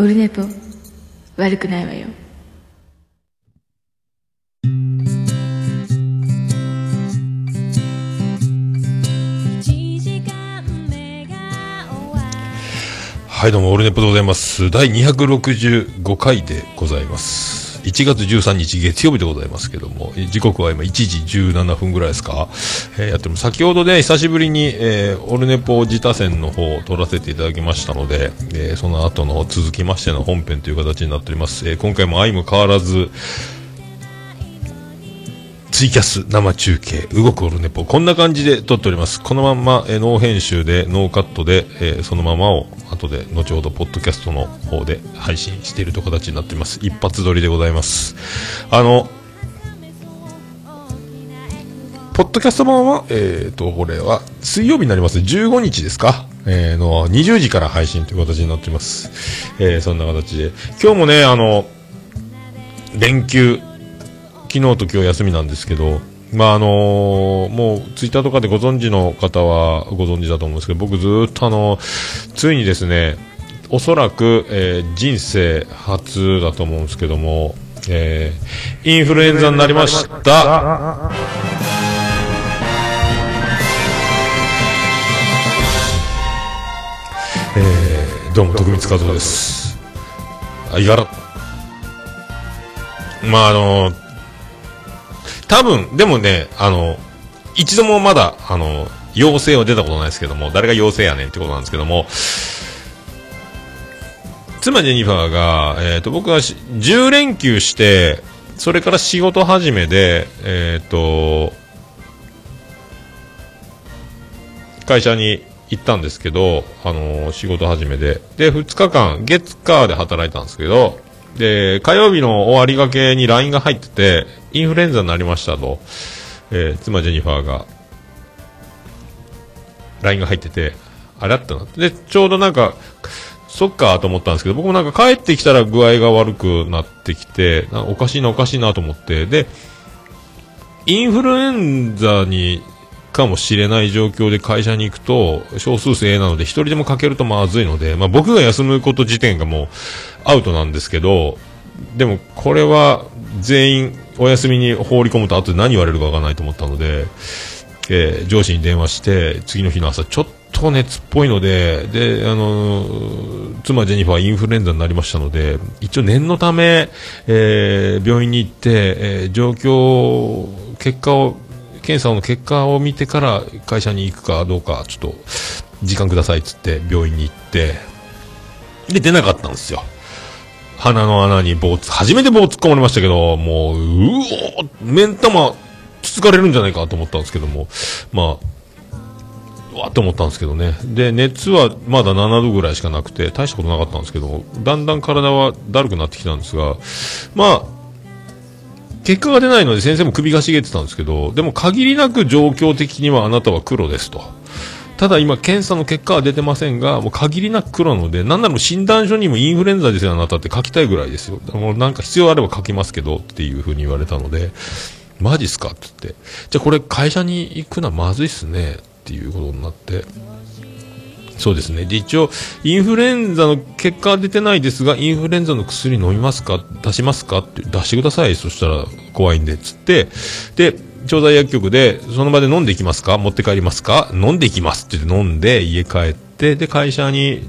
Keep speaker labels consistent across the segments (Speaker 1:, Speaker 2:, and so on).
Speaker 1: オルネポ悪くないわよ
Speaker 2: はい、どうも、オルネポでございます。第265回でございます。1月13日月曜日でございますけども、時刻は今1時17分ぐらいですか、えーやっても。先ほどね、久しぶりに、えーオルネポ自他戦の方を撮らせていただきましたので、えーその後の続きましての本編という形になっております。えー今回も相も変わらず、ツイキャス生中継動くオルネポこんな感じで撮っておりますこのまんま、えーノー編集でノーカットで、えーそのままを後で後ほどポッドキャストの方で配信しているという形になっております一発撮りでございますあのポッドキャスト版は、えー、と、これは、水曜日になります。15日ですか？えー、の、20時から配信という形になっております。えー、そんな形で。今日もね、あの、連休、昨日と今日休みなんですけど、まああのもうツイッターとかでご存知の方はご存知だと思うんですけど、僕ずっとあの、ついにですね、おそらく、えー人生初だと思うんですけども、えーインフルエンザになりました。えーどうも、徳光和夫です。あ、いがら、まああの多分、でもね、あの、一度もまだ、あの、陽性は出たことないですけども、誰が陽性やねんってことなんですけども、妻ジェニファーが、えっ、と、僕は10連休して、それから仕事始めで、えっ、と、会社に行ったんですけど、あの仕事始めで。で、2日間、月火で働いたんですけど、で、火曜日の終わりがけに LINE が入ってて、インフルエンザになりましたと、えー妻ジェニファーが、LINE が入ってて、あれだったな。で、ちょうどなんか、そっかと思ったんですけど、僕もなんか帰ってきたら具合が悪くなってきて、かおかしいなおかしいなと思って、で、インフルエンザに、かもしれない状況で会社に行くと、少数生なので、一人でもかけるとまずいので、まあ僕が休むこと時点がもうアウトなんですけど、でもこれは全員お休みに放り込むと後で何言われるかわからないと思ったので、えー上司に電話して、次の日の朝、ちょっと熱っぽいので、で、あのー妻ジェニファーインフルエンザになりましたので、一応念のため、えー病院に行って、えー状況、結果を、検査の結果を見てから会社に行くかどうか、ちょっと、時間くださいっつって病院に行って、で、出なかったんですよ。鼻の穴に棒つ、初めて棒突っ込まれましたけど、もう、うお目ん玉、つつかれるんじゃないかと思ったんですけども、まあ、うわって思ったんですけどね。で、熱はまだ7度ぐらいしかなくて、大したことなかったんですけど、だんだん体はだるくなってきたんですが、まあ、結果が出ないので先生も首が茂ってたんですけど、でも限りなく状況的にはあなたは黒ですと。ただ今検査の結果は出てませんが、もう限りなく黒なので、なんなら診断書にもインフルエンザですよあなたって書きたいぐらいですよ。もうなんか必要あれば書きますけどっていう風に言われたので、マジっすかって言って。じゃあこれ会社に行くのはまずいっすねっていうことになって。そうですね。で、一応、インフルエンザの結果は出てないですが、インフルエンザの薬飲みますか？出しますか？って出してください。そしたら怖いんで、つって。で、調剤薬局で、その場で飲んでいきますか？持って帰りますか？飲んでいきますって言って飲んで、家帰って、で、会社に、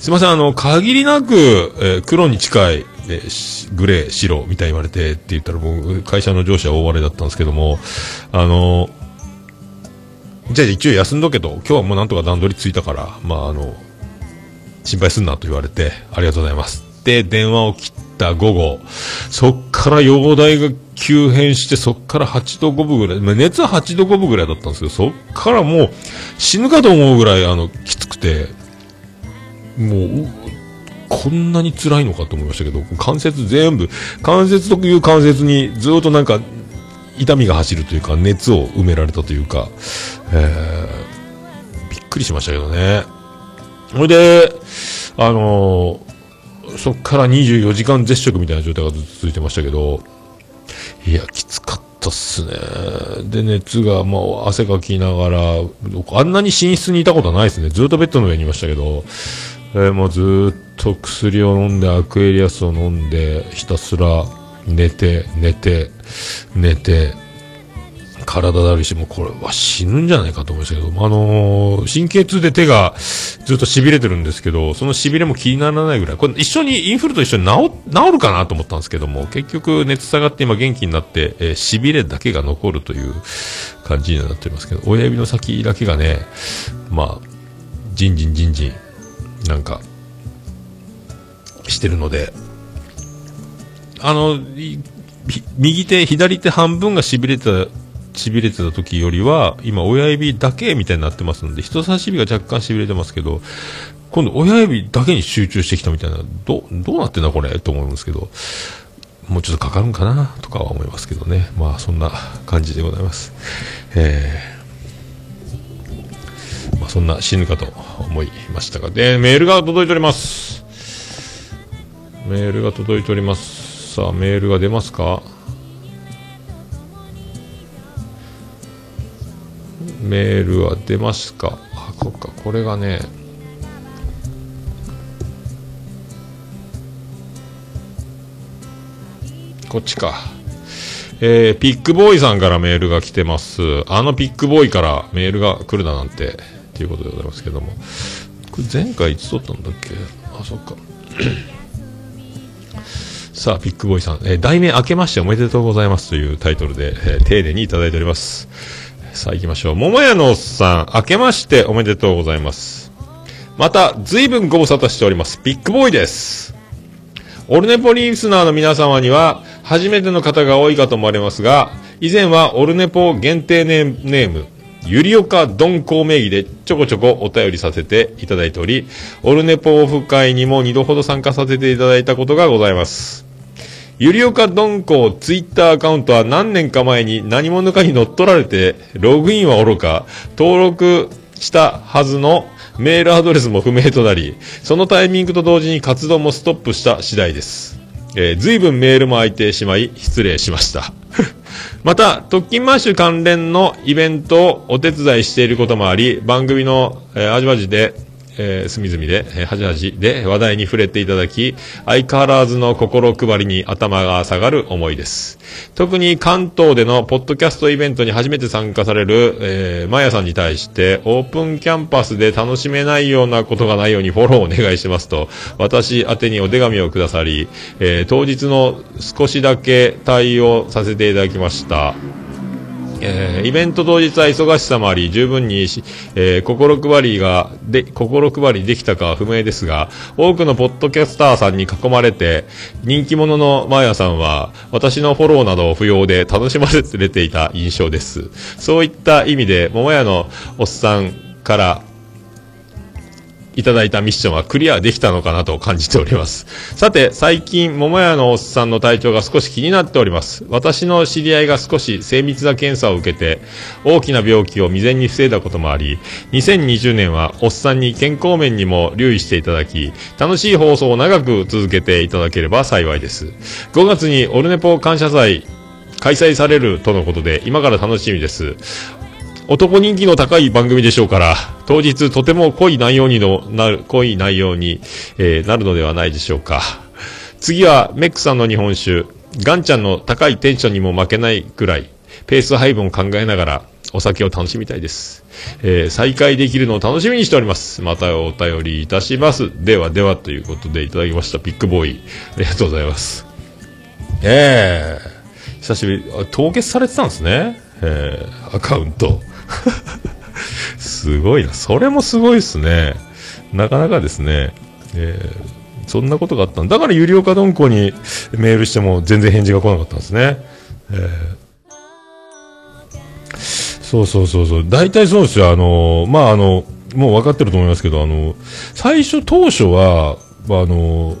Speaker 2: すいません、あの、限りなく、えー黒に近い、えーグレー、白、みたいに言われてって言ったら、僕、会社の上司は大笑いだったんですけども、あの、じゃあ一応休んどけと、今日はもうなんとか段取りついたから、まああの、心配すんなと言われて、ありがとうございます。で、電話を切った午後、そっから容体が急変して、そっから8度5分ぐらい、まあ、熱は8度5分ぐらいだったんですけど、そっからもう死ぬかと思うぐらい、あの、きつくて、もう、うこんなに辛いのかと思いましたけど、関節全部、関節という関節にずっとなんか、痛みが走るというか、熱を埋められたというか、えーびっくりしましたけどね。それで、あのーそっから24時間絶食みたいな状態がずっと続いてましたけど、いや、きつかったっすね。で、熱が、まあ、汗かきながら、あんなに寝室にいたことはないですね。ずっとベッドの上にいましたけど、えーもうずっと薬を飲んで、アクエリアスを飲んで、ひたすら寝て、寝て、寝て、体だるいし、もうこれは死ぬんじゃないかと思いましたけど、あのー神経痛で手がずっと痺れてるんですけど、その痺れも気にならないぐらい、これ一緒に、インフルと一緒に治、治るかなと思ったんですけども、結局熱下がって今元気になって、えー痺れだけが残るという感じになっておりますけど、親指の先だけがね、まあ、じんじんじんじん、なんか、してるので、あの、右手、左手半分が痺れてた、痺れてた時よりは、今親指だけみたいになってますんで、人差し指が若干痺れてますけど、今度親指だけに集中してきたみたいな、どう、どうなってんだこれと思うんですけど、もうちょっとかかるんかなとかは思いますけどね。まあそんな感じでございます。えーまあ、そんな死ぬかと思いましたが、で、メールが届いております。メールが届いております。さあ、メールが出ますか？メールは出ますか？あ、こっか、これがね、こっちか。えー、ピックボーイさんからメールが来てます。あのピックボーイからメールが来るだなんて、っていうことでございますけども。これ前回いつ撮ったんだっけ？あ、そっか。さあ、ピックボーイさん、えー題名明けましておめでとうございますというタイトルで、えー丁寧にいただいております。さあ行きましょう。桃屋のおっさん、明けましておめでとうございます。また、随分ご無沙汰しております。ピックボーイです。オルネポリスナーの皆様には、初めての方が多いかと思われますが、以前はオルネポ限定ネーム、ネームゆりおか鈍行名義でちょこちょこお便りさせていただいており、オルネポオフ会にも2度ほど参加させていただいたことがございます。ゆりおか鈍行ツイッターアカウントは何年か前に何者かに乗っ取られて、ログインは愚か、登録したはずのメールアドレスも不明となり、そのタイミングと同時に活動もストップした次第です。えー、随分メールも空いてしまい、失礼しました。また、特勤マッシュ関連のイベントをお手伝いしていることもあり、番組の、えー、あじわじで、え、隅々で、えー、はじはじで話題に触れていただき、相変わらずの心配りに頭が下がる思いです。特に関東でのポッドキャストイベントに初めて参加される、えー、マヤさんに対して、オープンキャンパスで楽しめないようなことがないようにフォローお願いしますと、私宛にお手紙をくださり、えー、当日の少しだけ対応させていただきました。えーイベント当日は忙しさもあり、十分にし、えー心配りが、で、心配りできたかは不明ですが、多くのポッドキャスターさんに囲まれて、人気者のマーヤさんは、私のフォローなど不要で楽しませていた印象です。そういった意味で、桃屋のおっさんから、いただいたミッションはクリアできたのかなと感じております。さて、最近、桃屋のおっさんの体調が少し気になっております。私の知り合いが少し精密な検査を受けて、大きな病気を未然に防いだこともあり、2020年はおっさんに健康面にも留意していただき、楽しい放送を長く続けていただければ幸いです。5月にオルネポ感謝祭、開催されるとのことで、今から楽しみです。男人気の高い番組でしょうから、当日とても濃い内容にのなる、濃い内容に、えーなるのではないでしょうか。次は、メックさんの日本酒、ガンちゃんの高いテンションにも負けないくらい、ペース配分を考えながら、お酒を楽しみたいです。えー再開できるのを楽しみにしております。またお便りいたします。ではではということでいただきました。ピックボーイ。ありがとうございます。ええ久しぶり、凍結されてたんですね。ええアカウント。すごいな。それもすごいですね。なかなかですね。ええそんなことがあったんだから、有料化鈍行にメールしても全然返事が来なかったんですね。ええそうそうそうそう。大体そうですよ。あの、まあ、あの、もう分かってると思いますけど、あの、最初当初は、まあの、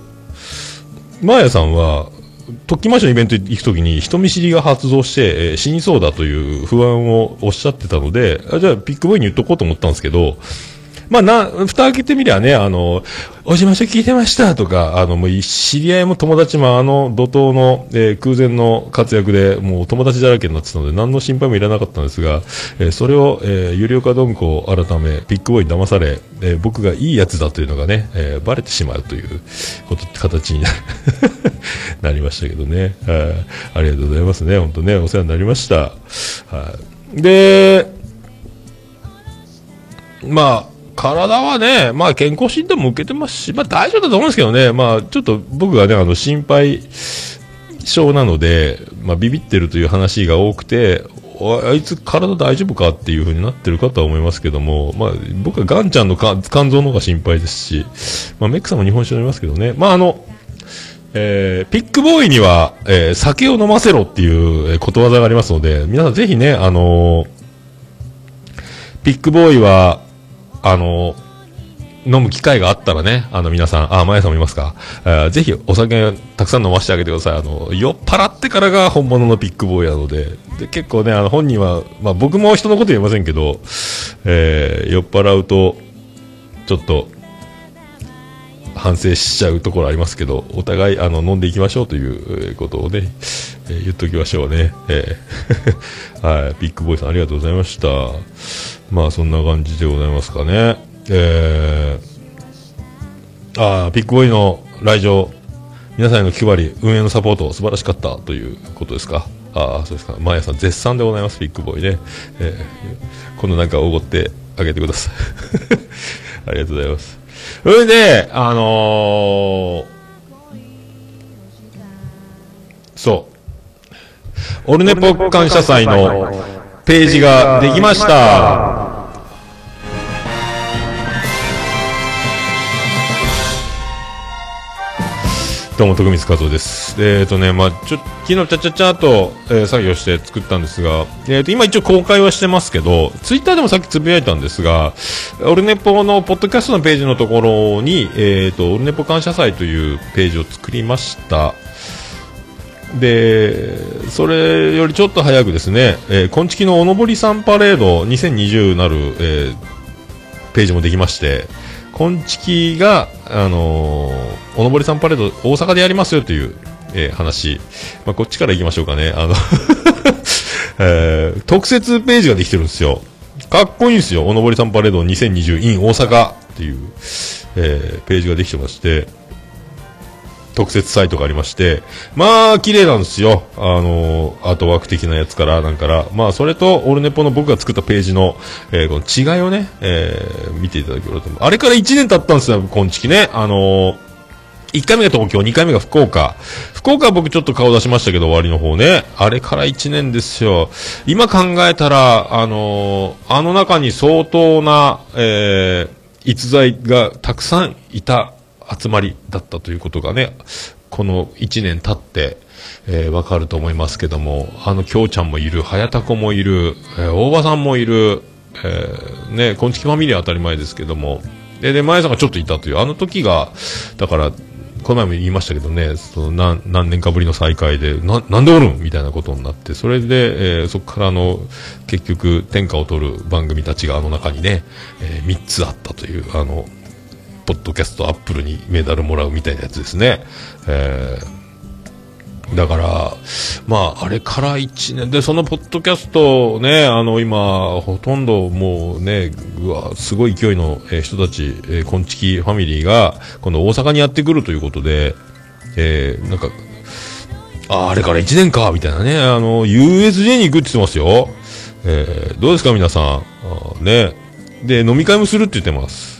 Speaker 2: マーヤさんは、特訓マンションイベント行くときに人見知りが発動して、えー死にそうだという不安をおっしゃってたので、あじゃあピックボーイに言っとこうと思ったんですけど、まあ、な、蓋開けてみりゃね、あの、おじましょ聞いてましたとか、あの、もう、知り合いも友達もあの、怒涛の、えー空前の活躍で、もう友達だらけになってたので、何の心配もいらなかったんですが、えーそれを、えー、有料化ドンコ改め、ビッグボーイに騙され、えー僕がいいやつだというのがね、えーバレてしまうということ、形にな なりましたけどね。はいありがとうございますね。本当ね、お世話になりました。はい。で、まあ、体はね、まあ健康診断も受けてますし、まあ大丈夫だと思うんですけどね、まあちょっと僕がね、あの心配性なので、まあビビってるという話が多くて、あいつ体大丈夫かっていう風になってるかとは思いますけども、まあ僕はガンちゃんのか肝臓の方が心配ですし、まあメックさんも日本酒飲みますけどね、まああの、えーピックボーイには、えー酒を飲ませろっていうことわざがありますので、皆さんぜひね、あのーピックボーイは、あの飲む機会があったらね、あの皆さん、あ、まやさんもいますか、えーぜひお酒たくさん飲ませてあげてください。あの、酔っ払ってからが本物のビッグボーイなので、で結構ね、あの本人は、まあ僕も人のこと言えませんけど、えー酔っ払うと、ちょっと、反省しちゃうところありますけど、お互いあの飲んでいきましょうということをね、えー言っときましょうね。えー はい、ビッグボーイさんありがとうございました。まあそんな感じでございますかね。えー、あビッグボーイの来場、皆さんへの気配り、運営のサポート素晴らしかったということですか？ああ、そうですか。マーヤさん絶賛でございます、ビッグボーイね。えー、今度なんかおごってあげてください。ありがとうございます。それで、あのー、そう。オルネポ感謝祭のページができました。どうも、徳光和夫です。えっ、ー、とね、まあちょ、昨日ちゃちゃちゃっと、えー作業して作ったんですが、えっ、と、今一応公開はしてますけど、ツイッターでもさっきつぶやいたんですが、オルネポのポッドキャストのページのところに、えっ、と、オルネポ感謝祭というページを作りました。で、それよりちょっと早くですね、えー、今月のおのぼりさんパレード2020なる、えーページもできまして、今月が、あのーおのぼりさんパレード大阪でやりますよという、えー話、まあ、こっちから行きましょうかね。あの、えー特設ページができてるんですよ。かっこいいんですよ。おのぼりさんパレード2020 in 大阪っていう、えーページができてまして、特設サイトがありまして、まあ、綺麗なんですよ。あのアートワーク的なやつから、なんから、まあ、それと、オルネポの僕が作ったページの、えーこの違いをね、えー見ていただければと思う。あれから1年経ったんですよ、今月ね。あの1回目が東京、2回目が福岡。福岡は僕ちょっと顔出しましたけど、終わりの方ね。あれから1年ですよ。今考えたら、あのあの中に相当な、えー逸材がたくさんいた集まりだったということがね、この1年経って、えーわかると思いますけども、あの、京ちゃんもいる、早田子もいる、えー大場さんもいる、えーね、こんちきファミリーは当たり前ですけども、で、で、前さんがちょっといたという、あの時が、だから、この前も言いましたけどね、その何何年かぶりの再会で、な、なんでおるん？みたいなことになって、それで、えーそこからの、結局、天下を取る番組たちがあの中にね、え3つあったという、あの、ポッドキャストアップルにメダルもらうみたいなやつですね。えーだから、まあ、あれから1年で、そのポッドキャストね、あの、今、ほとんどもうね、うわ、すごい勢いの、人たち、えー、こんちきファミリーが、今度大阪にやってくるということで、えーなんか、あ、あれから1年か、みたいなね、あの、USJ に行くって言ってますよ。えーどうですか、皆さん。ね。で、飲み会もするって言ってます。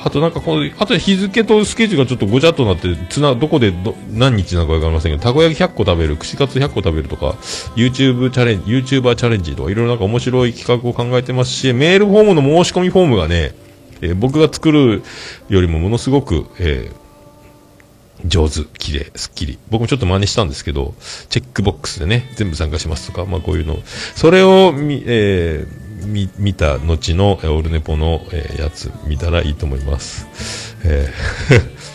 Speaker 2: あとなんかこの、あと日付とスケジュールがちょっとごちゃっとなって、つな、どこでど、何日なのかわかりませんけど、たこ焼き100個食べる、串カツ100個食べるとか、YouTube チャレンジ、YouTuber チャレンジとか、いろいろなんか面白い企画を考えてますし、メールフォームの申し込みフォームがね、えー僕が作るよりもものすごく、えー上手、綺麗、スッキリ。僕もちょっと真似したんですけど、チェックボックスでね、全部参加しますとか、まあこういうの。それを、えー見、見た後の、オルネポの、えやつ見たらいいと思います。えー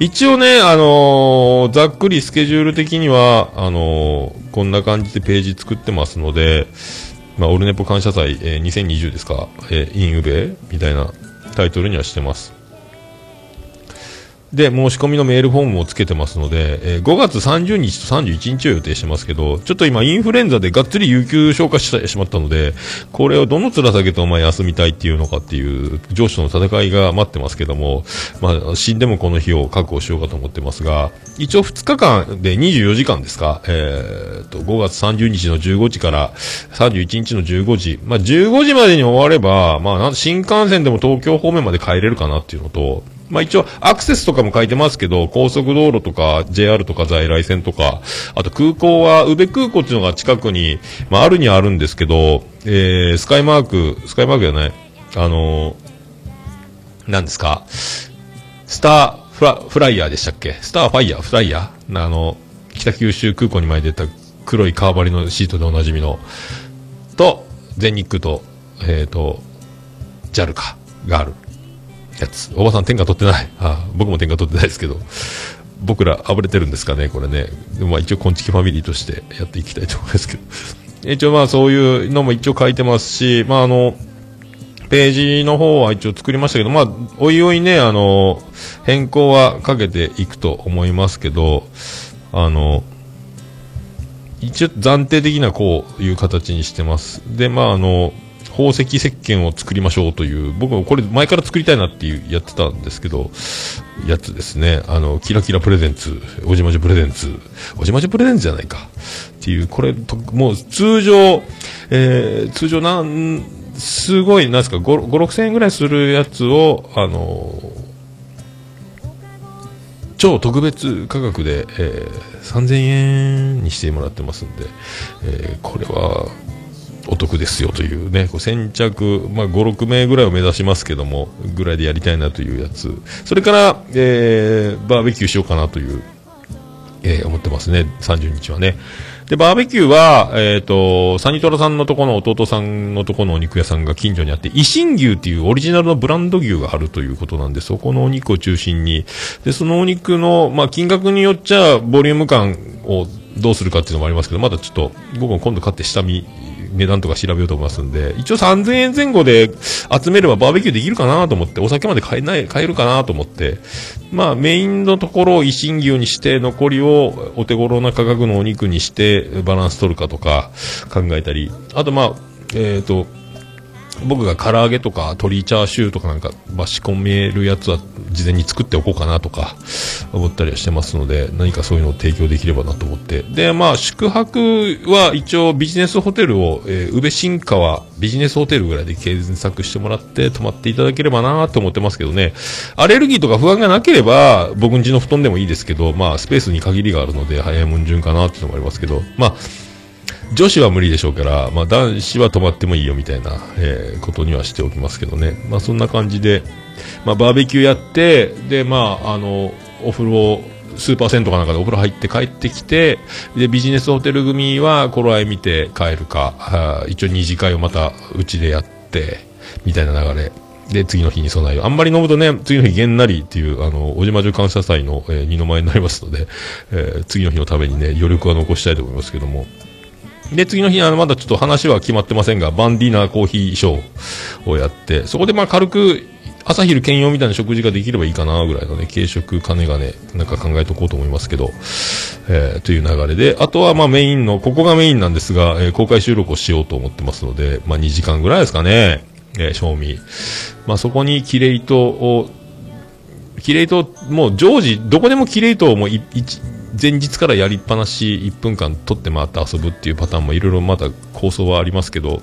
Speaker 2: 一応ね、あのーざっくりスケジュール的には、あのーこんな感じでページ作ってますので、まあ、オルネポ感謝祭、えー2020ですか、えーインウベみたいなタイトルにはしてます。で、申し込みのメールフォームをつけてますので、えー5月30日と31日を予定してますけど、ちょっと今インフルエンザでがっつり有給消化してしまったので、これをどの面下げてお前休みたいっていうのかっていう上司との戦いが待ってますけども、まあ、死んでもこの日を確保しようかと思ってますが、一応2日間で24時間ですか、えー、と、5月30日の15時から31日の15時、まあ、15時までに終われば、まあ、新幹線でも東京方面まで帰れるかなっていうのと、まあ一応、アクセスとかも書いてますけど、高速道路とか、JR とか在来線とか、あと空港は、宇部空港っていうのが近くに、まああるにはあるんですけど、えー、スカイマーク、スカイマークじゃない、あのー、何ですか、スターフラフライヤーでしたっけ？スターファイヤー？フライヤー？あの、北九州空港に前出た黒い革張りのシートでおなじみの、と、全日空と、えっ、と、JAL か、がある。やつ。おばさん天下取ってない。あ僕も天下取ってないですけど。僕ら暴れてるんですかね、これね。まあ一応、こんちきファミリーとしてやっていきたいと思いますけど。一応まあそういうのも一応書いてますし、まああの、ページの方は一応作りましたけど、まあ、おいおいね、あの、変更はかけていくと思いますけど、あの、一応暫定的なこういう形にしてます。で、まあ、あの、宝石石鹸を作りましょうという、僕もこれ前から作りたいなっていうやってたんですけど、やつですね。あの、キラキラプレゼンツ、おじまじプレゼンツ、おじまじプレゼンツじゃないか。っていう、これ、もう通常、えー、通常なん、すごい、なんですか、5、6000円ぐらいするやつを、あの超特別価格で、えー3000円にしてもらってますんで、えーこれはお得ですよというね、こう先着、まあ、5、6名ぐらいを目指しますけども、ぐらいでやりたいなというやつ。それから、えーバーベキューしようかなという、えー思ってますね、30日はね。で、バーベキューは、えっ、と、サニトラさんのとこの弟さんのとこのお肉屋さんが近所にあって、維新牛っていうオリジナルのブランド牛があるということなんで、そこのお肉を中心に、で、そのお肉の、まあ、金額によっちゃ、ボリューム感をどうするかっていうのもありますけど、まだちょっと、僕も今度買って下見、値段とか調べようと思いますんで、一応3000円前後で集めればバーベキューできるかなと思って、お酒まで買えない、買えるかなと思って、まあメインのところを維新牛にして、残りをお手頃な価格のお肉にしてバランス取るかとか考えたり、あとまあ、えっ、と、僕が唐揚げとか鶏チャーシューとかなんか、ま、仕込めるやつは事前に作っておこうかなとか思ったりはしてますので、何かそういうのを提供できればなと思って。で、まあ、宿泊は一応ビジネスホテルを、えー宇部新川ビジネスホテルぐらいで検索してもらって泊まっていただければなと思ってますけどね。アレルギーとか不安がなければ、僕ん家の布団でもいいですけど、まあ、スペースに限りがあるので、早いもん順かなっていうのもありますけど、まあ、女子は無理でしょうから、まあ、男子は泊まってもいいよみたいな、えーことにはしておきますけどね。まあ、そんな感じで、まあ、バーベキューやって、で、まあ、あの、お風呂、スーパー銭湯かなんかでお風呂入って帰ってきて、で、ビジネスホテル組は頃合い見て帰るか、一応二次会をまたうちでやって、みたいな流れ。で、次の日に備えよう。あんまり飲むとね、次の日げんなりっていう、あの、おじまじゅ感謝祭の、えー二の舞になりますので、えー次の日のためにね、余力は残したいと思いますけども。で、次の日にあの、まだちょっと話は決まってませんが、バンディーナーコーヒーショーをやって、そこでまあ軽く、朝昼兼用みたいな食事ができればいいかなぐらいのね、軽食、金がね、なんか考えとこうと思いますけど、えー、という流れで、あとはまあメインの、ここがメインなんですが、えー公開収録をしようと思ってますので、まあ2時間ぐらいですかね、えー、賞味。まあそこにキレイトを、キレイト、もう常時、どこでもキレイトをもう一前日からやりっぱなし1分間撮って回って遊ぶっていうパターンもいろいろまだ構想はありますけど、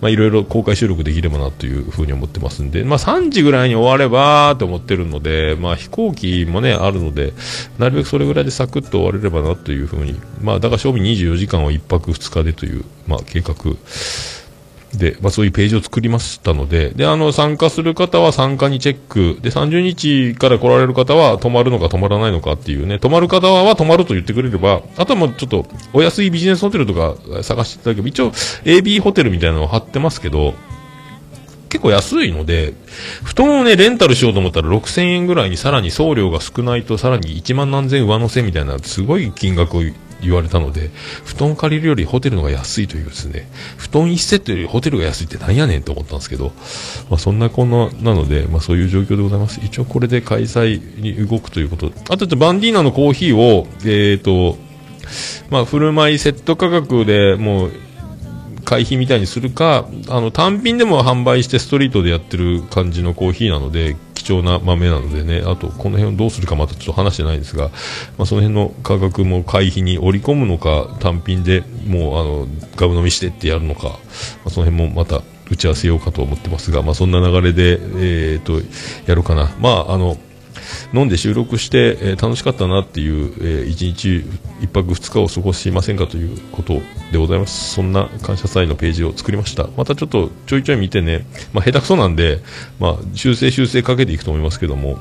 Speaker 2: まあいろいろ公開収録できればなというふうに思ってますんで、まあ3時ぐらいに終わればと思ってるので、まあ飛行機もね、あるので、なるべくそれぐらいでサクッと終われればなというふうに、まあだから賞味24時間を1泊2日でという、まあ計画で、まあ、そういうページを作りましたので、で、あの、参加する方は参加にチェック、で、30日から来られる方は泊まるのか泊まらないのかっていうね、泊まる方は泊まると言ってくれれば、あとはもうちょっと、お安いビジネスホテルとか探していただければ、一応、AB ホテルみたいなのを貼ってますけど、結構安いので、布団をね、レンタルしようと思ったら6000円ぐらいにさらに送料が少ないとさらに1万何千上乗せみたいな、すごい金額を言われたので、布団借りるよりホテルのが安いというですね、布団1セットよりホテルが安いってなんやねんと思ったんですけど、まあ、そんなこんななので、まあ、そういう状況でございます。一応これで開催に動くということ。あと、バンディーナのコーヒーを、えっ、ー、と、まあ、振る舞いセット価格でもう、会費みたいにするか、あの、単品でも販売してストリートでやってる感じのコーヒーなので、貴重な豆なのでね、あと、この辺をどうするかまたちょっと話してないんですが、まあ、その辺の価格も回避に織り込むのか、単品でもう、あの、ガブ飲みしてってやるのか、まあ、その辺もまた打ち合わせようかと思ってますが、まあ、そんな流れで、えー、と、やろうかな。まあ、あの、飲んで収録して、えー、楽しかったなっていう、えー、1日1泊2日を過ごしませんかということでございます。そんな感謝祭のページを作りました。またちょっとちょいちょい見てね、まあ、下手くそなんで、まあ、修正修正かけていくと思いますけども、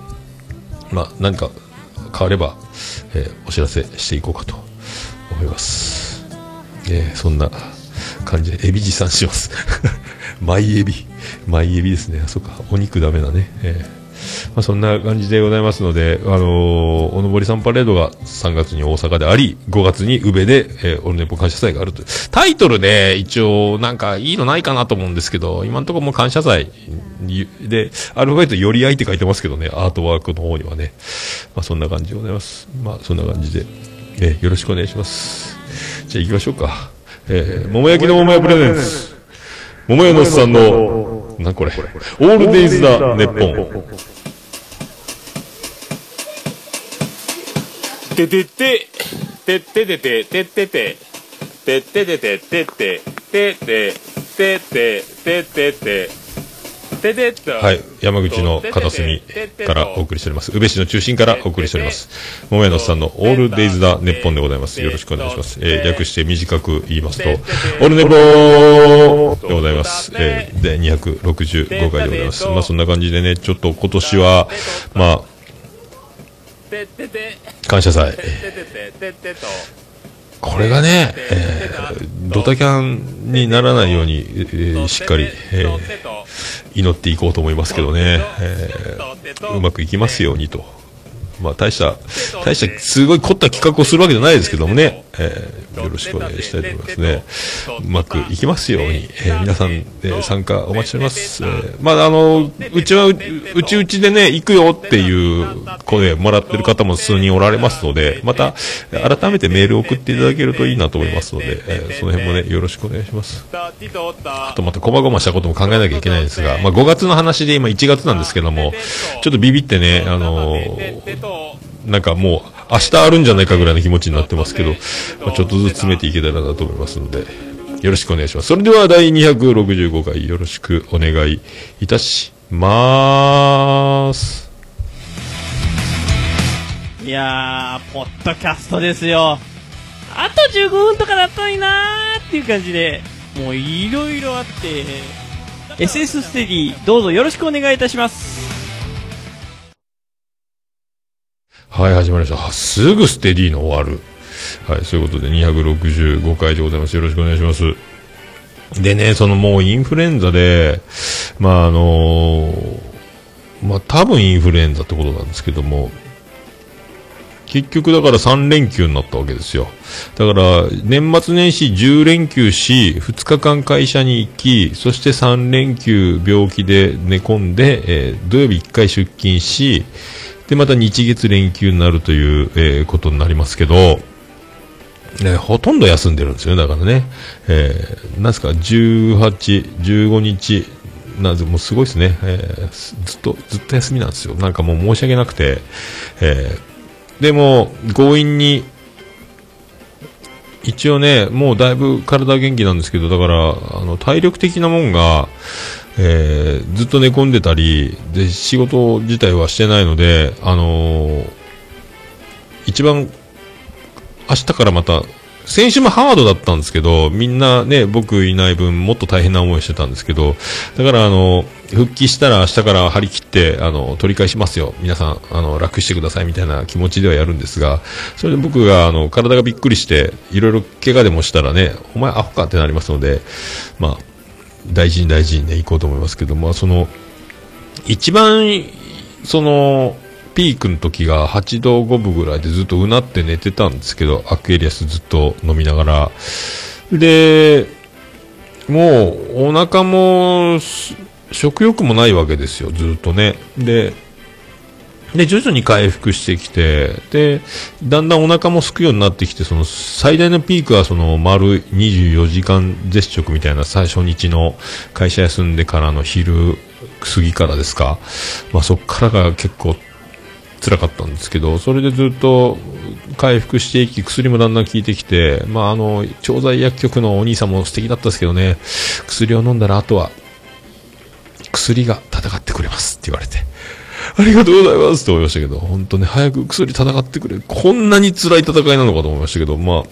Speaker 2: まあ、何か変われば、えー、お知らせしていこうかと思います、えー、そんな感じでエビ持参します。マイエビ。マイエビですね。あそっか。お肉ダメだね、えー。まあ、そんな感じでございますので、あのー、おのぼりさんパレードが3月に大阪であり、5月に宇部で、えー、オルネポ感謝祭があるという。タイトルで、一応、なんかいいのないかなと思うんですけど、今のところも感謝祭で、アルファベットより合いって書いてますけどね、アートワークの方にはね。まあ、そんな感じでございます。まあ、そんな感じで、えー、よろしくお願いします。じゃあ行きましょうか。えー、桃焼きの桃屋プレゼンツ。桃屋のおっさんの、なこれ、オールデイズだ、ネッポン。
Speaker 3: ててて、てててて、ててて、てててて、てて、てて、てて、ててて、
Speaker 2: はい、山口の片隅からお送りしております。宇部市の中心からお送りしております。桃屋のさんのオールデイズだ日本でございます。よろしくお願いします。えー、略して短く言いますと、オールネポーでございます。えー、で、265回でございます。まあそんな感じでね、ちょっと今年は、まあ、感謝祭。これがね、えー、ドタキャンにならないように、えー、しっかり、えー、祈っていこうと思いますけどね、えー、うまくいきますようにと。まあ、大した、大した、すごい凝った企画をするわけじゃないですけどもね、えー、よろしくお願いしたいと思いますね。うまくいきますように、えー、皆さん、えー、参加お待ちしております。えー、まあ、あの、うちはう、うちうちでね、行くよっていう声もらってる方も数人おられますので、また、改めてメール送っていただけるといいなと思いますので、えー、その辺もね、よろしくお願いします。あとまた、こまごましたことも考えなきゃいけないんですが、まあ、5月の話で今1月なんですけども、ちょっとビビってね、あのなんかもう、明日あるんじゃないかぐらいの気持ちになってますけど、まあ、ちょっとずつ詰めていけたらなと思いますので、よろしくお願いします。それでは第265回よろしくお願いいたしまーす。
Speaker 4: いやー、ポッドキャストですよ。あと15分とかだったのになーっていう感じで、もういろいろあって、SS ステディ、どうぞよろしくお願いいたします。
Speaker 2: はい、始まりました。すぐステディーの終わる。はい、そういうことで265回でございます。よろしくお願いします。でね、そのもうインフルエンザで、まああのー、まあ多分インフルエンザってことなんですけども、結局だから3連休になったわけですよ。だから年末年始10連休し、2日間会社に行き、そして3連休病気で寝込んで、えー、土曜日1回出勤し、で、また日月連休になるという、えー、ことになりますけど、ね、ほとんど休んでるんですよねだからね。えー、なんすか、18、15日、なんもうすごいですね、えー、ずっと、ずっと休みなんですよ。なんかもう申し訳なくて、えー、でも、強引に、一応ね、もうだいぶ体元気なんですけど、だから、あの、体力的なもんが、えー、ずっと寝込んでたりで仕事自体はしてないので、あのー、一番明日からまた先週もハードだったんですけどみんなね僕いない分もっと大変な思いしてたんですけどだからあの復帰したら明日から張り切ってあの取り返しますよ。皆さんあの楽してくださいみたいな気持ちではやるんですがそれで僕があの体がびっくりしていろいろ怪我でもしたらねお前アホかってなりますのでまあ大事に大事にね、行こうと思いますけども、その、一番、その、ピークの時が8度5分ぐらいでずっとうなって寝てたんですけど、アクエリアスずっと飲みながら。で、もうお腹も食欲もないわけですよ、ずっとね。で、で、徐々に回復してきて、で、だんだんお腹も空くようになってきて、その最大のピークはその丸24時間絶食みたいな最初日の会社休んでからの昼過ぎからですか。まあそっからが結構辛かったんですけど、それでずっと回復していき、薬もだんだん効いてきて、まああの、調剤薬局のお兄さんも素敵だったんですけどね、薬を飲んだらあとは、薬が戦ってくれますって言われて、ありがとうございますって思いましたけど、本当ね、早く薬戦ってくれ。こんなに辛い戦いなのかと思いましたけど、まあ、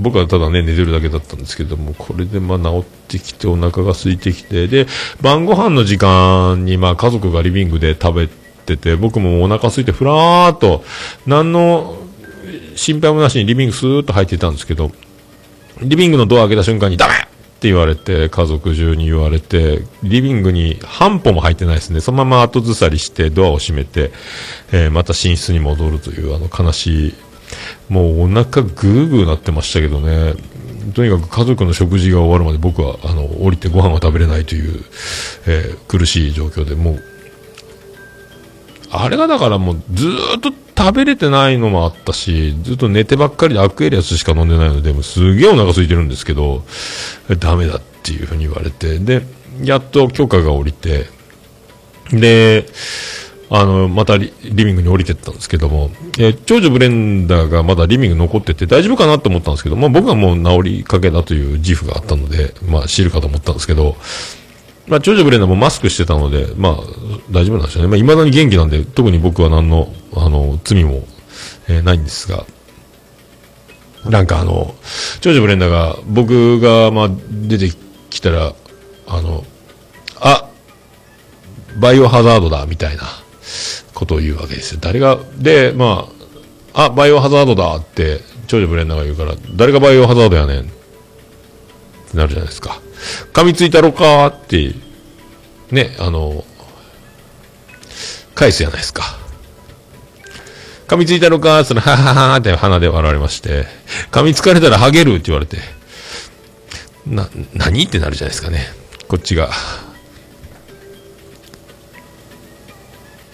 Speaker 2: 僕はただね、寝てるだけだったんですけども、これでまあ治ってきて、お腹が空いてきて、で、晩ご飯の時間にまあ家族がリビングで食べてて、僕もお腹空いてふらーっと、何の心配もなしにリビングスーッと入ってたんですけど、リビングのドア開けた瞬間にダメ言われて、家族中に言われて、リビングに半歩も入ってないですね。そのまま後ずさりしてドアを閉めて、えーまた寝室に戻るというあの悲しい、もうお腹グーグーなってましたけどね。とにかく家族の食事が終わるまで僕はあの降りてご飯は食べれないという、えー苦しい状況でもうあれがだからもうずーっと食べれてないのもあったし、ずっと寝てばっかりでアクエリアスしか飲んでないので、もすげえお腹空いてるんですけど、ダメだっていうふうに言われて、で、やっと許可が下りて、で、あの、またリビングに降りてったんですけども、え長女ブレンダーがまだリビング残ってて大丈夫かなと思ったんですけど、まあ僕はもう治りかけだという自負があったので、まあ知るかと思ったんですけど、まあ、長女ブレンダーもマスクしてたので、まあ、大丈夫なんでしょうね。まあ、未だに元気なんで、特に僕は何の、あの、罪も、えーないんですが、なんかあの、長女ブレンダーが、僕が、まあ、出てきたら、あの、あ、バイオハザードだ、みたいなことを言うわけですよ。誰が、で、まあ、あ、バイオハザードだって、長女ブレンダーが言うから、誰がバイオハザードやねんってなるじゃないですか。噛みついたろかーって、ね、あの、返すじゃないですか。噛みついたろかーって言ったら、はははーって鼻で笑われまして、噛みつかれたらハゲるって言われて、な、何ってなるじゃないですかね。こっちが。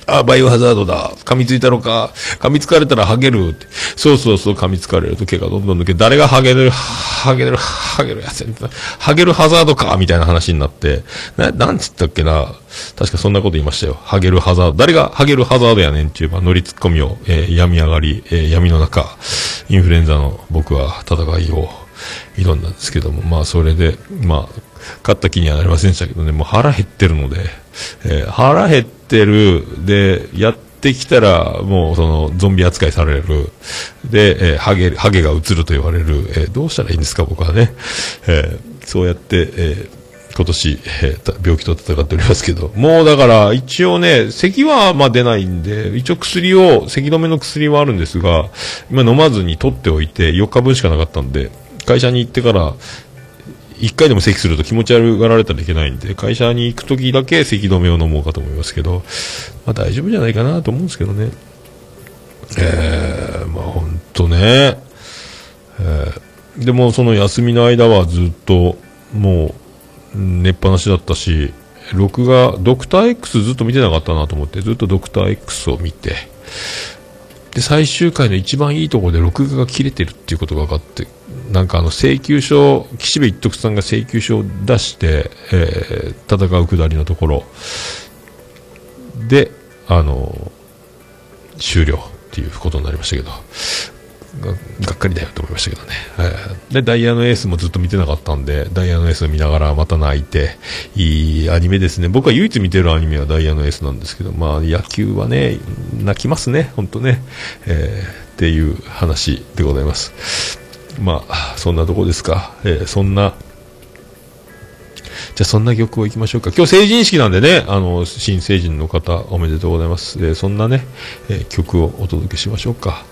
Speaker 2: あ、バイオハザードだ。噛みついたのか。噛みつかれたらハゲるって。そうそうそう、噛みつかれると毛がどんどん抜け、誰がハゲる、ハゲる、ハゲるやつやんハゲるハザードかみたいな話になって、な、なんつったっけな。確かそんなこと言いましたよ。ハゲるハザード。誰がハゲるハザードやねんっていう、まあ、乗りツッコミを、えー、病み上がり、えー闇の中、インフルエンザの僕は戦いを挑んだんですけども、まあそれで、まあ、勝った気にはなりませんでしたけどね、もう腹減ってるので、えー腹減ってる、で、やってきたら、もうその、ゾンビ扱いされる、で、えーハゲ、ハゲが映ると言われる、えーどうしたらいいんですか、僕はね。えーそうやって、えー今年、えー病気と戦っておりますけど、もうだから、一応ね、咳はまあ出ないんで、一応薬を、咳止めの薬はあるんですが、今飲まずに取っておいて、4日分しかなかったんで、会社に行ってから、1回でも咳すると気持ち悪がられたらいけないんで、会社に行く時だけ咳止めを飲もうかと思いますけど、まあ大丈夫じゃないかなと思うんですけどね。えー、まあ本当ね、えーでもその休みの間はずっと、もう、寝っぱなしだったし、録画、ドクター X ずっと見てなかったなと思って、ずっとドクター X を見て、で、最終回の一番いいところで録画が切れてるっていうことが分かって、なんかあの請求書、岸部一徳さんが請求書を出して、えー戦うくだりのところ。で、あの終了っていうことになりましたけど、がっかりだよと思いましたけどね。えーで、ダイヤのエースもずっと見てなかったんで、ダイヤのエースを見ながらまた泣いて、いいアニメですね。僕は唯一見てるアニメはダイヤのエースなんですけど、まあ野球はね、泣きますね、本当ね。えーっていう話でございます。まあ、そんなとこですか。えーそんな、じゃあそんな曲をいきましょうか。今日成人式なんでね、あの、新成人の方おめでとうございます。えそんなね、えー曲をお届けしましょうか。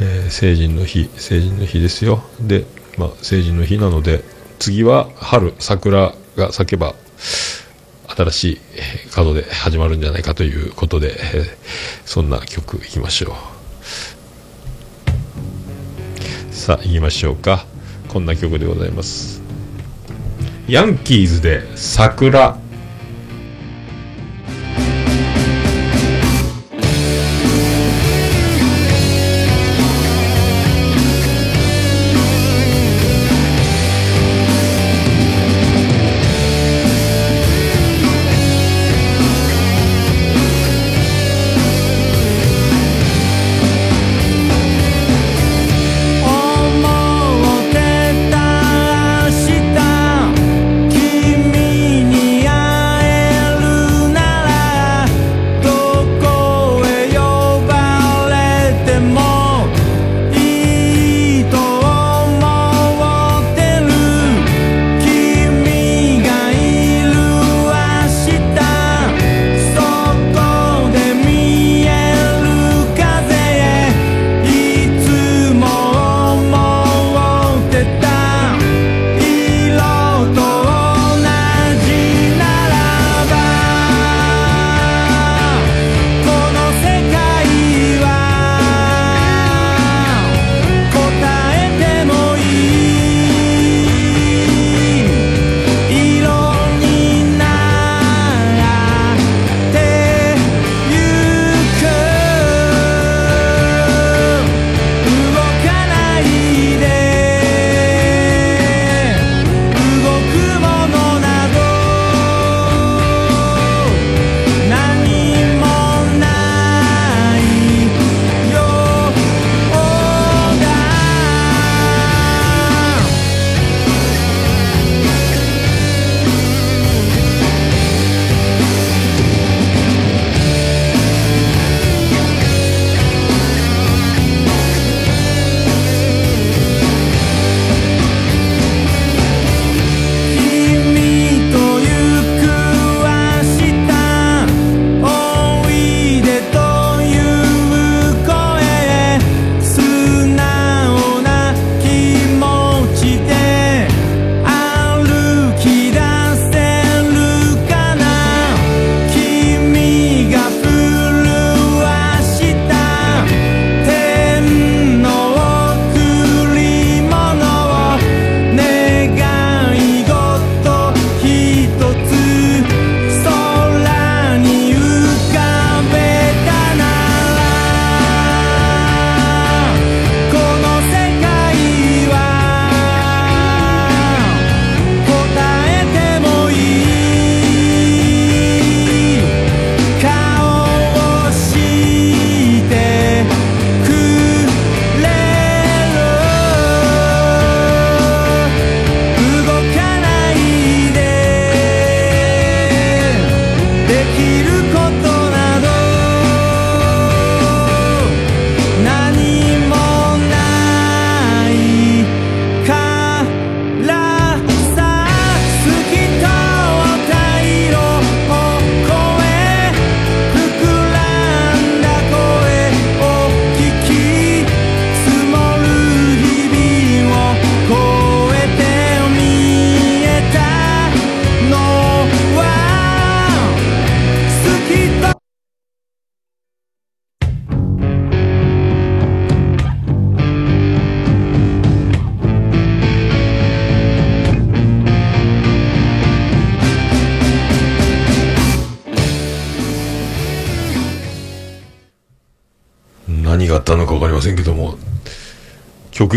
Speaker 2: えー成人の日、成人の日ですよ。で、まあ、成人の日なので、次は春、桜が咲けば、
Speaker 5: 新しい角で始まるんじゃないかということで、えーそんな曲いきましょう。さあ、行きましょうか。こんな曲でございます。ヤンキーズで桜。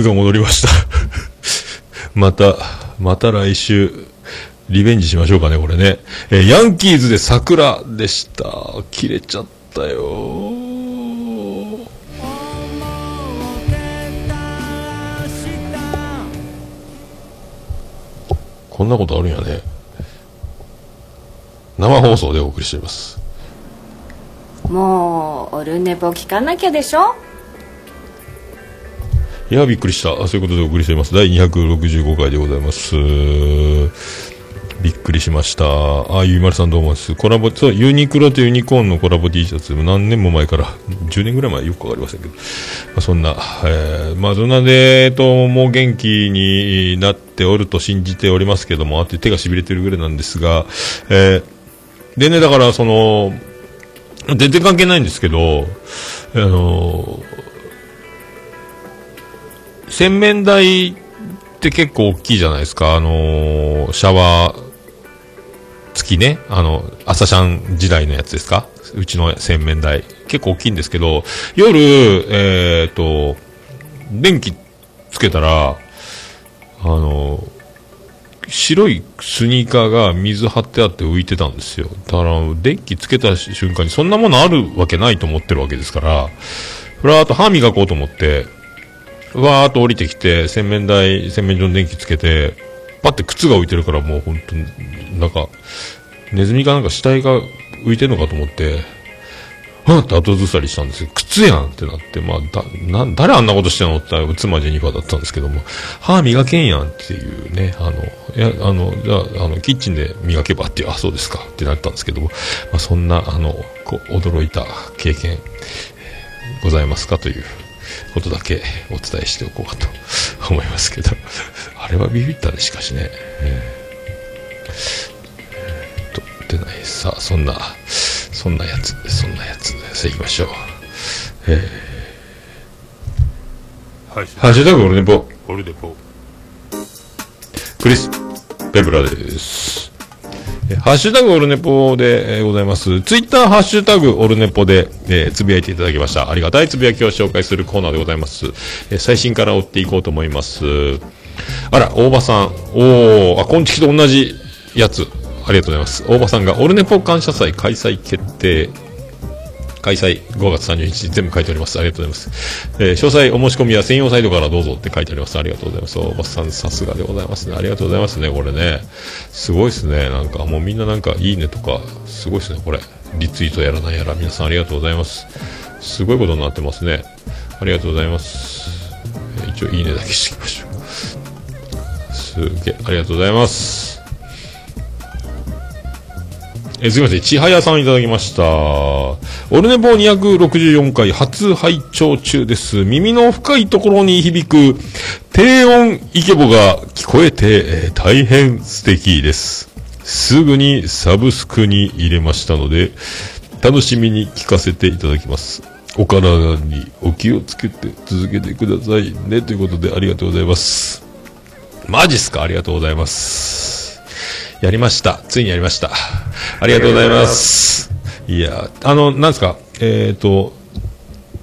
Speaker 2: が
Speaker 5: 戻りました。また、また来週、リベンジしましょうかね、これね。えーヤンキーズで桜でした。切れちゃったよ。こんなことあるんやね。生放送でお送りしています。
Speaker 6: もうオルネポ聞かなきゃでしょ？
Speaker 5: いや、びっくりした。そういうことでお送りしています。第265回でございます。びっくりしました。あ、ゆいまるさんどうもです。コラボ、そう、ユニクロとユニコーンのコラボ T シャツ、何年も前から、10年ぐらい前よくわかりませんけど、まあ、そんな、えー、まあ、どんなで、えっと、もう元気になっておると信じておりますけども、あって手が痺れてるぐらいなんですが、えー
Speaker 2: でね、だからその、全然関係ないんですけど、あの、洗面台って結構大きいじゃないですか。あの、シャワー付きね、あの、朝シャン時代のやつですかうちの洗面台。結構大きいんですけど、夜、えっ、と、電気つけたら、あの、白いスニーカーが水張ってあって浮いてたんですよ。だから、電気つけた瞬間にそんなものあるわけないと思ってるわけですから、ふらーっと歯磨こうと思って、わーっと降りてきて、洗面台、洗面所の電気つけて、パって靴が浮いてるからもう本当に、なんか、ネズミかなんか死体が浮いてるのかと思って、はぁって後ずさりしたんですよ。靴やんってなって、まあ、だ、な、誰あんなことしてんのって言ったら妻ジェニファーだったんですけども、歯磨けんやんっていうね、あの、いや、あの、じゃあ、あの、キッチンで磨けばって、あ、そうですかってなったんですけども、まあ、そんな、あの、こう、驚いた経験、ございますかということだけお伝えしておこうかと思いますけど、あれはビビったね、しかしね。えーと、出ない。さあ、そんな、そんなやつ、そんなやつ、さあ行きましょう。え
Speaker 3: はい
Speaker 2: ー、ハッシュタグオルネポ、
Speaker 3: これでこ
Speaker 2: クリス・ペブラです。ハッシュタグオルネポで、えございます。ツイッターハッシュタグオルネポで、えーつぶやいていただきました。ありがたいつぶやきを紹介するコーナーでございます。えー最新から追っていこうと思います。あら、大場さん。おー、あ、今月と同じやつ。ありがとうございます。大場さんがオルネポ感謝祭開催決定。開催5月30日全部書いております。ありがとうございます。えー詳細お申し込みは専用サイトからどうぞって書いてあります。ありがとうございます。大場さんさすがでございますね。ありがとうございますね。これね。すごいですね。なんかもうみんななんかいいねとか、すごいですね。これ。リツイートやらないやら皆さんありがとうございます。すごいことになってますね。ありがとうございます。えー一応いいねだけしておきましょう。すげえ、ありがとうございます。え、すみません。ちはやさんいただきました。オルネポ264回初拝聴中です。耳の深いところに響く低音イケボが聞こえて、えー大変素敵です。すぐにサブスクに入れましたので、楽しみに聞かせていただきます。お体にお気をつけて続けてくださいね。ということでありがとうございます。マジっすか？ありがとうございます。やりました。ついにやりました。ありがとうございます。いや、あの、なんですか、えっ、と、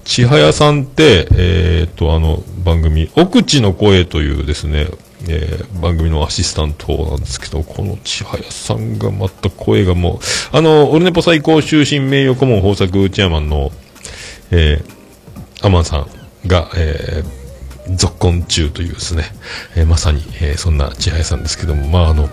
Speaker 2: ちはやさんって、えっ、と、あの、番組、奥地の声というですね、えー番組のアシスタントなんですけど、このちはやさんがまた声がもう、あの、オルネポ最高終身名誉顧問豊作チェアマンの、えーアマンさんが、えー、続婚中というですね、えーまさに、えーそんな千早さんですけども、まあ、あの、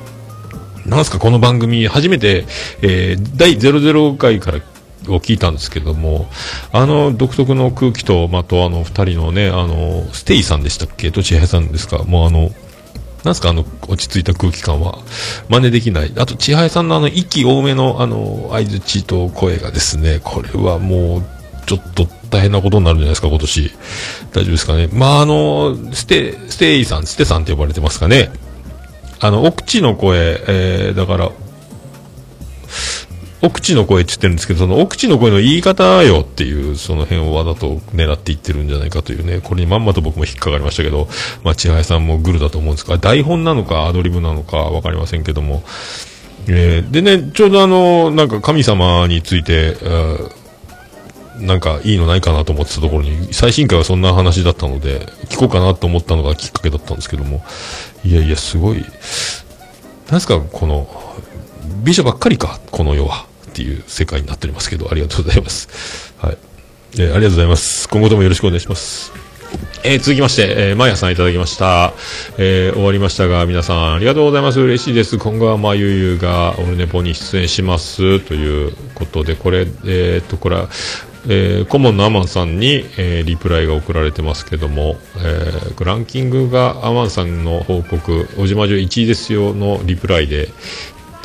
Speaker 2: なんすか、この番組、初めて、えー第00回からを聞いたんですけども、あの独特の空気と、またあの二人のね、あの、ステイさんでしたっけ？と千早さんですか？もうあの、なんすか？あの、落ち着いた空気感は、真似できない。あと、千早さんのあの、息多めの、あの、合図と声がですね、これはもう、ちょっと大変なことになるんじゃないですか、今年。大丈夫ですかね？まあ、あの、ステ、ステイさん、ステさんって呼ばれてますかね？あの、奥地の声、えー、だから、奥地の声って言ってるんですけど、その奥地の声の言い方よっていう、その辺をわざと狙っていってるんじゃないかというね、これにまんまと僕も引っかかりましたけど、まあ、千早さんもグルだと思うんですが、台本なのかアドリブなのかわかりませんけども、えーでね、ちょうどあの、なんか神様について、なんかいいのないかなと思ってたところに、最新回はそんな話だったので、聞こうかなと思ったのがきっかけだったんですけども、いやいや、すごい、なんすか、この、美女ばっかりか、この世は。っていう世界になっておりますけど、ありがとうございます。はい。えーありがとうございます。今後ともよろしくお願いします。えー続きまして、えー、まやさんいただきました。えー終わりましたが、皆さんありがとうございます。嬉しいです。今後はまゆゆがオルネポに出演します。ということで、これ、えーっと、これは、えー顧問のアマンさんに、えーリプライが送られてますけども、えーランキングがアマンさんの報告、おじまじゅ1位ですよのリプライで、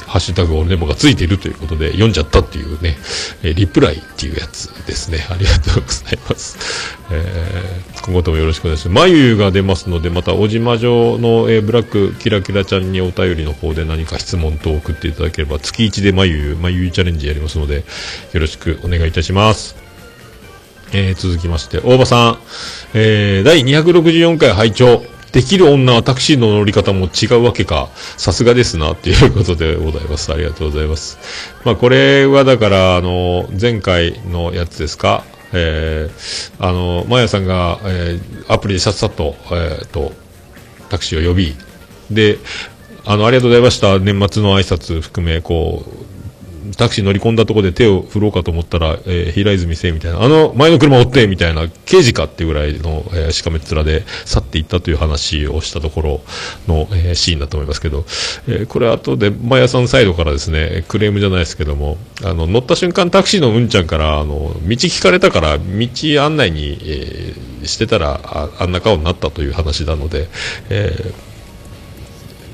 Speaker 2: ハッシュタグオルネポがついているということで、読んじゃったっていうね、えーリプライっていうやつですね。ありがとうございます。えー今後ともよろしくお願いします。眉が出ますので、また、小島城の、えーブラックキラキラちゃんにお便りの方で何か質問等を送っていただければ、月1で眉、眉チャレンジやりますので、よろしくお願いいたします。えー続きまして、大場さん、えー第264回拝聴できる女はタクシーの乗り方も違うわけか。さすがですな、っていうことでございます。ありがとうございます。まあ、これはだから、あの、前回のやつですか？えーあの、まやさんが、えーアプリでさっさと、えーと、タクシーを呼び、で、あの、ありがとうございました。年末の挨拶含め、こう、タクシー乗り込んだところで手を振ろうかと思ったら、えー平泉聖みたいな、あの前の車追ってみたいな、刑事かっていうぐらいの、えーしかめっ面で去っていったという話をしたところの、えーシーンだと思いますけど、えーこれ後で、マヤさんサイドからですね、クレームじゃないですけども、あの、乗った瞬間タクシーのうんちゃんから、あの、道聞かれたから、道案内に、えーしてたらあ、あんな顔になったという話なので、えー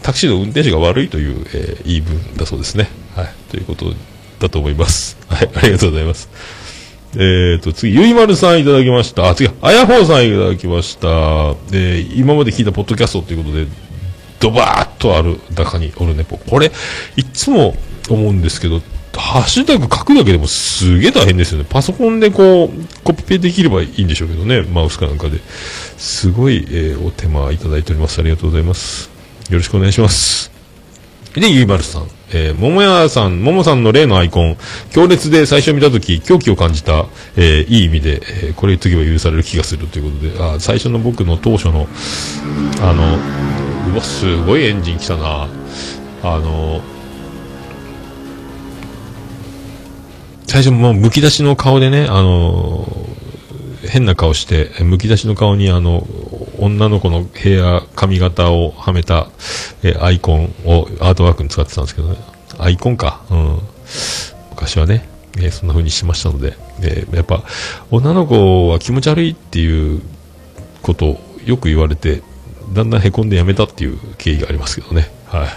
Speaker 2: タクシーの運転手が悪いという、えー言い分だそうですね。はい。ということだと思います。はい。ありがとうございます。えーと、次、ゆいまるさんいただきました。あ、次、あやほうさんいただきました。えー今まで聞いたポッドキャストということで、ドバーッとある中におるネポ。これ、いつも思うんですけど、ハッシュタグ書くだけでもすげえ大変ですよね。パソコンでこう、コピペできればいいんでしょうけどね。マウスかなんかで。すごい、えーお手間いただいております。ありがとうございます。よろしくお願いします。で、ゆいまるさん。えー、桃屋さん、桃さんの例のアイコン、強烈で最初見たとき、狂気を感じた、えーいい意味で、えーこれ次は許される気がするということで、あ最初の僕の当初の、あの、うわ、すごいエンジン来たな。あの、最初もうむき出しの顔でね、あの変な顔して、むき出しの顔にあの、女の子のヘア、髪型をはめた、えアイコンをアートワークに使ってたんですけどね。アイコンか。うん。昔はね、えーそんな風にしましたので、えーやっぱ、女の子は気持ち悪いっていうことをよく言われて、だんだん凹んでやめたっていう経緯がありますけどね。はい。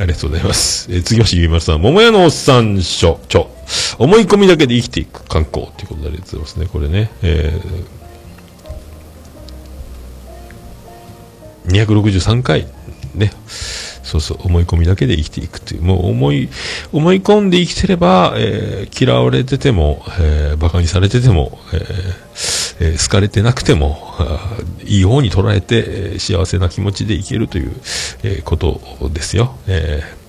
Speaker 2: ありがとうございます。えー、次ましてゆいまさん、桃屋のおっさん書、ちょ、思い込みだけで生きていく観光ということでありがとうございますね。これね、えー、263回、ね。そうそう、思い込みだけで生きていくという、もう思い、思い込んで生きてれば、えー嫌われてても、えー、馬鹿にされてても、えーえー好かれてなくても、いい方に捉えて、えー幸せな気持ちでいけるという、えーことですよ。えー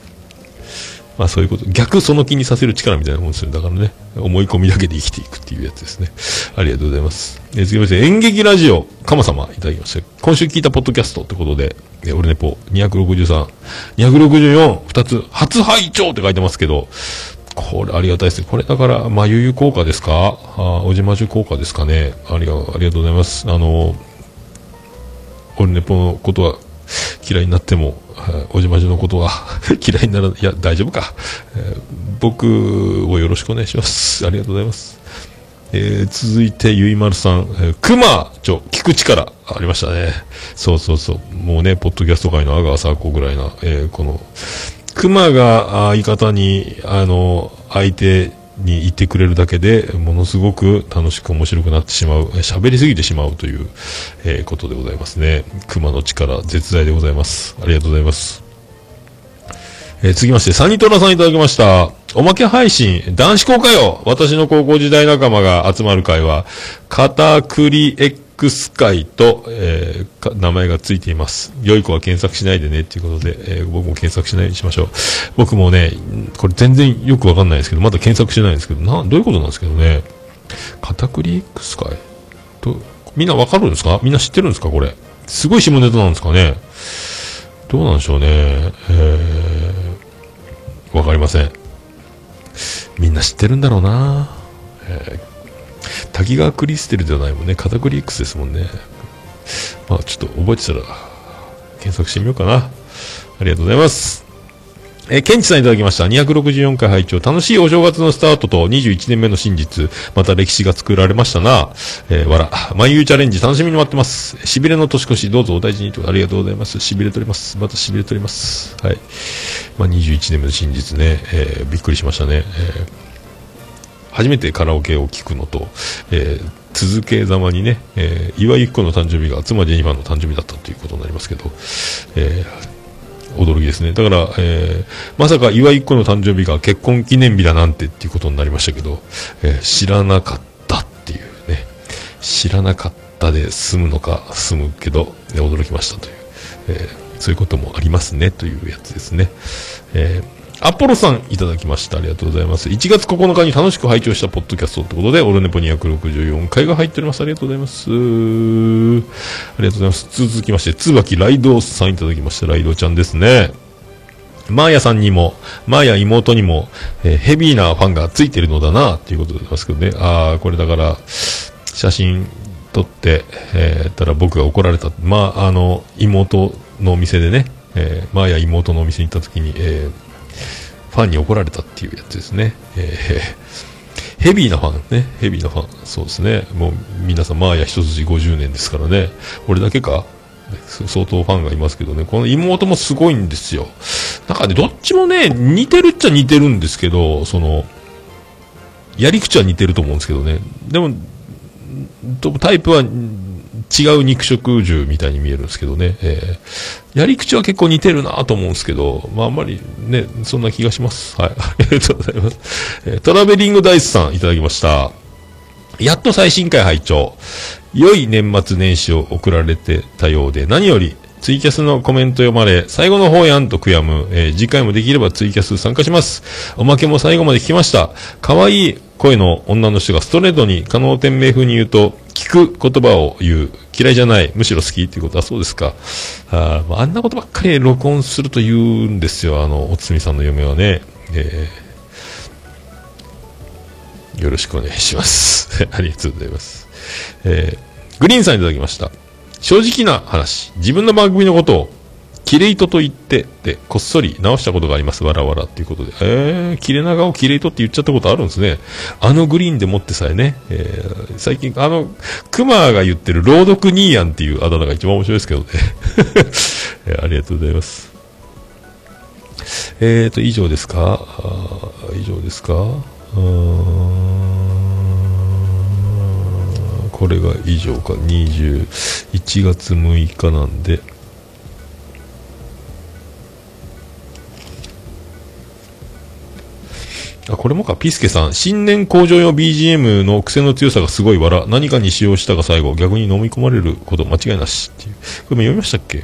Speaker 2: まあそういうこと、逆その気にさせる力みたいなもんですよ。だからね、思い込みだけで生きていくっていうやつですね。ありがとうございます。えー次まして、演劇ラジオ、かま様いただきました。今週聞いたポッドキャストってことで、え、俺ネポ263、264、2つ、初拝聴って書いてますけど、これありがたいですね。これだから、まゆゆ効果ですか？あおじまじゅ効果ですかね？ありが、ありがとうございます。あの、オルネポのことは嫌いになっても、おじまじのことは 嫌いにならな、いや、大丈夫か。えー僕をよろしくお願いします。ありがとうございます。えー続いて、ゆいまるさん、えー、くま、ちょ、聞く力、ありましたね。そうそうそう。もうね、ポッドキャスト界の阿川佐和子ぐらいな、えーこの、熊があ相方に、あの、相手にいてくれるだけで、ものすごく楽しく面白くなってしまう、喋りすぎてしまうという、えーことでございますね。熊の力、絶大でございます。ありがとうございます。えー続きまして、サニトラさんいただきました。おまけ配信、男子校かよ私の高校時代仲間が集まる会は、カタクリ X 会と、えー名前がついています。良い子は検索しないでねっていうことで、えー僕も検索しないようにしましょう。僕もね、これ全然よくわかんないですけど、まだ検索してないんですけど、な、どういうことなんですけどね。カタクリ X 会と、みんなわかるんですか？みんな知ってるんですか？これ。すごい下ネタなんですかねどうなんでしょうね。えー、わかりません。みんな知ってるんだろうな。えー、滝川クリステルではないもんね。カタクリ X ですもんね。まあちょっと覚えてたら、検索してみようかな。ありがとうございます。えーケンチさんいただきました。264回拝聴楽しいお正月のスタートと21年目の真実。また歴史が作られましたな。えー、わら。眉ゆチャレンジ楽しみに待ってます。しびれの年越し、どうぞお大事にと。ありがとうございます。しびれとります。またしびれとります。はい。まあ、21年目の真実ね。えーびっくりしましたね。えー初めてカラオケを聴くのと、えー続けざまにね、えー岩井由紀子の誕生日が妻ジェニファーの誕生日だったということになりますけど、えー驚きですね。だから、えーまさか岩井由紀子の誕生日が結婚記念日だなんてっていうことになりましたけど、えー知らなかったっていうね、知らなかったで済むのか済むけど、ね驚きましたという、えーそういうこともありますねというやつですね。えーアポロさんいただきました。ありがとうございます。1月9日に楽しく拝聴したポッドキャストということで、オルネポ264回が入っております。ありがとうございます。ありがとうございます。続きまして、椿ライドさんいただきました。ライドちゃんですね。マーヤさんにも、マーヤ妹にも、えーヘビーなファンがついてるのだな、ということでございますけどね。ああ、これだから、写真撮って、えー、たら僕が怒られた。まあ、あの、妹のお店でね、えー、マーヤ妹のお店に行った時に、えーファンに怒られたっていうやつですね。えー ヘビーなファンね。ヘビーなファン。そうですね。もう皆さん、マーヤ一筋50年ですからね。俺だけか相当ファンがいますけどね。この妹もすごいんですよ。なんかね、どっちもね、似てるっちゃ似てるんですけど、その、やり口は似てると思うんですけどね。でも、タイプは違う肉食獣みたいに見えるんですけどね。えーやり口は結構似てるなと思うんですけど、まああんまりね、そんな気がします。はい。ありがとうございます。えートラベリングダイスさんいただきました。やっと最新回拝聴良い年末年始を送られてたようで、何より、ツイキャスのコメント読まれ、最後の方やんと悔やむ、えー次回もできればツイキャス参加します。おまけも最後まで聞きました。可愛い声の女の人がストレートに、可能店名風に言うと、聞く言葉を言う。嫌いじゃない。むしろ好きっていうことはそうですか。あーまああんなことばっかり録音すると言うんですよ。あの、おつみさんの嫁はね。えーよろしくお願いします。ありがとうございます。えーグリーンさんいただきました。正直な話、自分の番組のことを、キレイトと言って、で、こっそり直したことがあります。わらわらっていうことで。えー、キレ長をキレイトって言っちゃったことあるんですね。あのグリーンでもってさえね、えー最近、あの、クマが言ってる朗読ニーヤンっていうあだ名が一番面白いですけどね。えーありがとうございます。えーと、以上ですか？あー以上ですか？うーんこれが以上か。21月6日なんで、あ、これもか、ピスケさん。新年工場用 BGM の癖の強さがすごいわら。何かに使用したが最後、逆に飲み込まれること間違いなしっていう。これも読みましたっけ？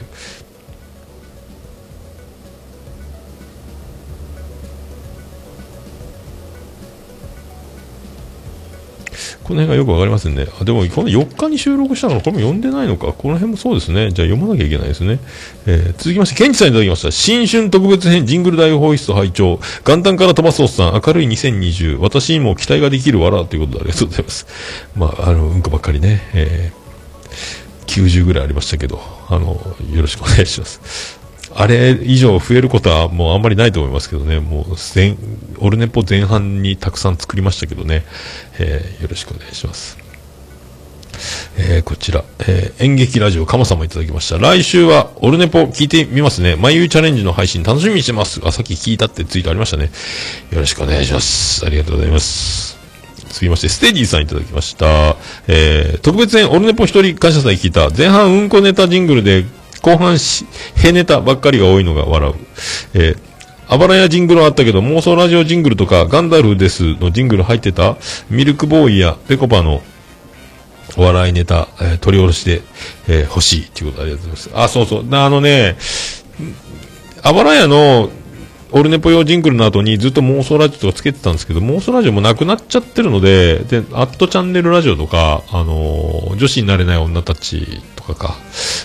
Speaker 2: この辺がよくわかりませんね。あ、でも、この4日に収録したのこれも読んでないのか。この辺もそうですね。じゃあ読まなきゃいけないですね。えー続きまして、ケンチさんいただきました。新春特別編ジングル大放出拝聴元旦から飛ばすおっさん、明るい2020。私にも期待ができるわらということでありがとうございます。まあ、あの、うんこばっかりね。えー90ぐらいありましたけど、あの、よろしくお願いします。あれ以上増えることはもうあんまりないと思いますけどね、もう前、オルネポ前半にたくさん作りましたけどね、えーよろしくお願いします。えーこちら、えー演劇ラジオ、カモさんもいただきました。来週は、オルネポ聞いてみますね。まゆチャレンジの配信楽しみにしてます。あ、さっき聞いたってツイートありましたね。よろしくお願いします。ありがとうございます。続きまして、ステディさんいただきました。えー、特別編、オルネポ一人感謝祭聞いた。前半うんこネタジングルで、後半し、へネタばっかりが多いのが笑う。えー、あばらやジングルあったけど、妄想ラジオジングルとか、ガンダルですのジングル入ってたミルクボーイやペコパのお笑いネタ、えー取り下ろしで、えー欲しいっていうことありがとうございます。あ、そうそう。あのね、あばらやの、オルネポ用ジングルの後にずっと妄想ラジオとかつけてたんですけど、妄想ラジオもなくなっちゃってるので、で、アットチャンネルラジオとか、あの女子になれない女たちとかか、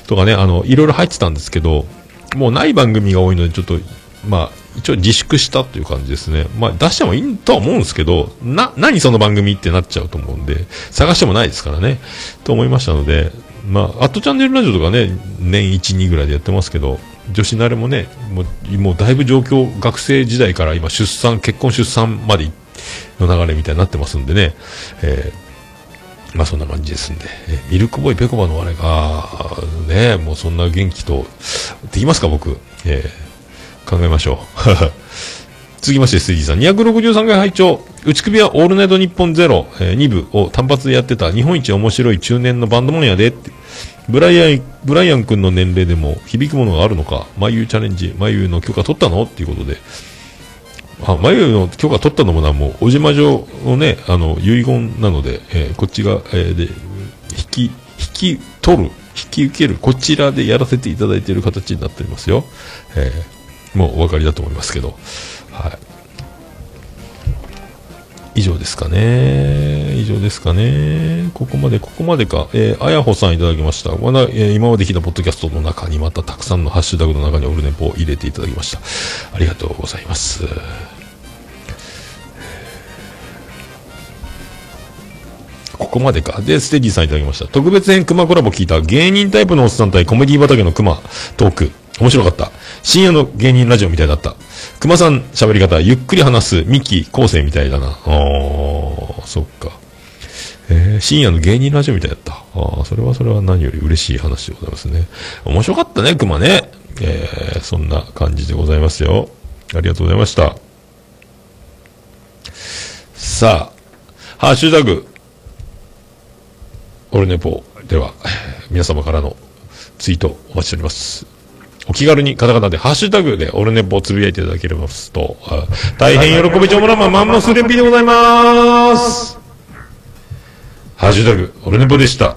Speaker 2: とかね、あの、いろいろ入ってたんですけど、もうない番組が多いので、ちょっと、まあ、一応自粛したという感じですね。まあ、出してもいいとは思うんですけど、な、何その番組ってなっちゃうと思うんで、探してもないですからね、と思いましたので、まあ、アットチャンネルラジオとかね、年1、2ぐらいでやってますけど、女子慣れもね、もう、もうだいぶ状況、学生時代から今出産、結婚出産までの流れみたいになってますんでね、えーまあそんな感じですんで、えミルクボーイペコバのあれが、ね、もうそんな元気と、できますか僕、えー考えましょう。続きまして、ステージさん。263回拝聴内首はオールナイトニッポンゼロ、えー、2部を単発でやってた日本一面白い中年のバンドマンやでって。ブライアン、ブライアン君の年齢でも響くものがあるのか、眉チャレンジ、眉の許可取ったの？っていうことで。あ、眉の許可取ったのもな、もう、小島城のね、あの、遺言なので、えーこっちが、えーで、引き、引き取る、引き受ける、こちらでやらせていただいている形になっておりますよ。えーもうお分かりだと思いますけど。はい。以上ですかね。以上ですかね。ここまで、ここまでか。えー、あやほさんいただきました。まだ、えー今まで聞いたポッドキャストの中にまたたくさんのハッシュタグの中にオルネポを入れていただきました。ありがとうございます。ここまでか。で、ステージさんいただきました。特別編熊コラボ聞いた芸人タイプのおっさん対コメディ畑の熊トーク。面白かった。深夜の芸人ラジオみたいだった。熊さん喋り方、ゆっくり話す、ミキ、昴生みたいだな。あー、そっか。えー、深夜の芸人ラジオみたいだった。あー、それはそれは何より嬉しい話でございますね。面白かったね、熊ね。えー、そんな感じでございますよ。ありがとうございました。さあ、ハッシュタグ、オルネポでは、皆様からのツイートお待ちしております。お気軽にカタカナでハッシュタグでオルネポをつぶやいていただければと、大変喜びちょもらまマンモスレンピでございます。ハッシュタグ、オルネポでした。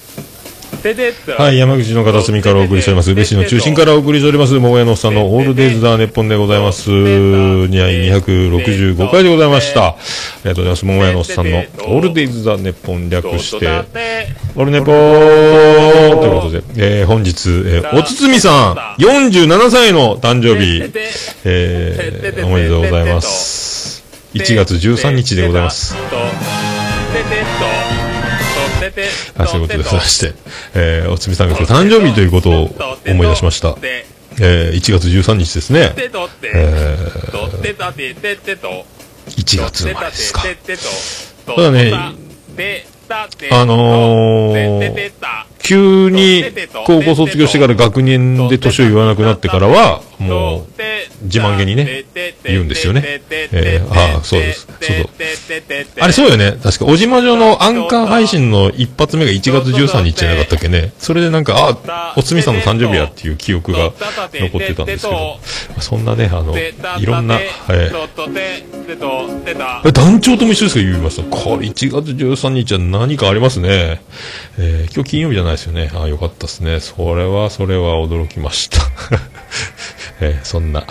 Speaker 2: はい、山口の片隅からお送りしております。宇部市の中心からお送りしております、桃屋のおっさんのオールデイズ・ザ・ネッポンでございます。にゃい265回でございました。ありがとうございます。桃屋のおっさんのオールデイズ・ザ・ネッポン略して、オルネポーということで、えー、本日、えー、おつつみさん、47歳の誕生日、えー、おめでとうございます。1月13日でございます。はい、そういうことでございまして、えー、おつみさんが誕生日ということを思い出しました。えー、1月13日ですね。えー、1月生まれですか。ただね、あのー、急に高校卒業してから学年で年を言わなくなってからは、もう、自慢げにね、言うんですよね。えー、ああ、そうです。そうそう。あれそうよね。確か、小島城のアンカー配信の一発目が1月13日じゃなかったっけね。それでなんか、あ、おつみさんの誕生日やっていう記憶が残ってたんですけど、そんなね、あの、いろんな、えー、団長とも一緒ですか言いました。これ1月13日は何かありますね。えー、今日金曜日じゃないですよね。ああよかったですね。それは、それは驚きました。えー、そんな、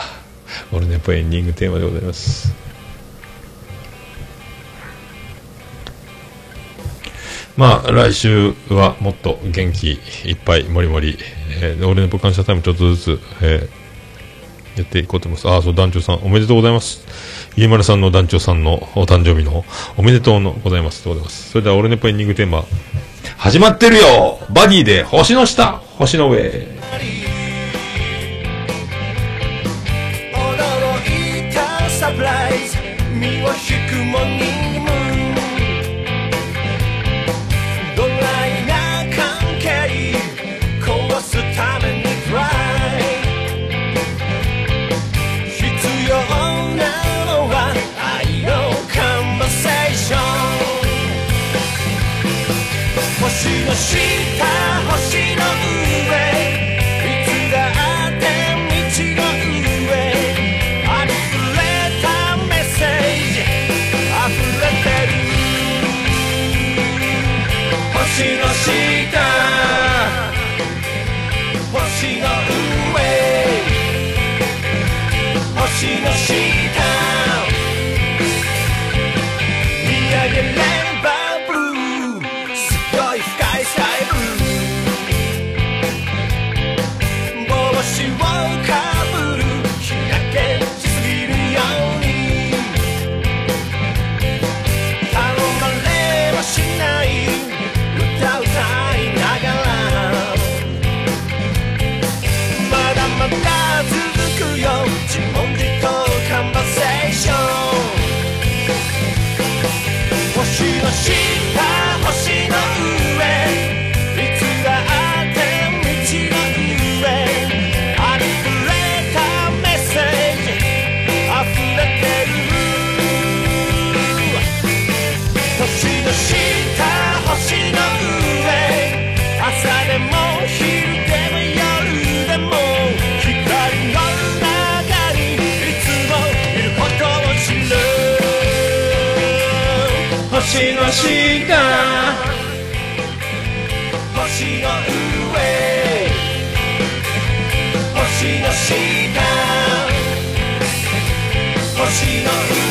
Speaker 2: 俺のやっぱエンディングテーマでございます。まあ、来週はもっと元気いっぱい、もりもり、えー、俺の感謝タイムちょっとずつ、えー、やっていこうと思います。ああ、そう、団長さん、おめでとうございます。家丸さんの団長さんのお誕生日のおめでとうのございます。でございます。それでは、俺のエンディングテーマ、始まってるよバディで星の下、星の上。
Speaker 7: 君は引くもにもドライな関係壊すためにフライ必要なのは愛のカンバセーション星の下の下星が星の上星の下星の上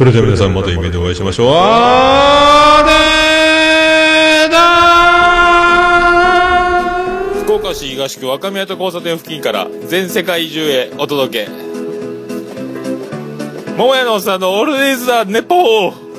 Speaker 2: それでは皆さんまた夢でお会いしましょう。あーでー
Speaker 3: 福岡市東区若宮と交差点付近から全世界中へお届け。桃屋のおっさんのオールディーズ・ザ・ネポー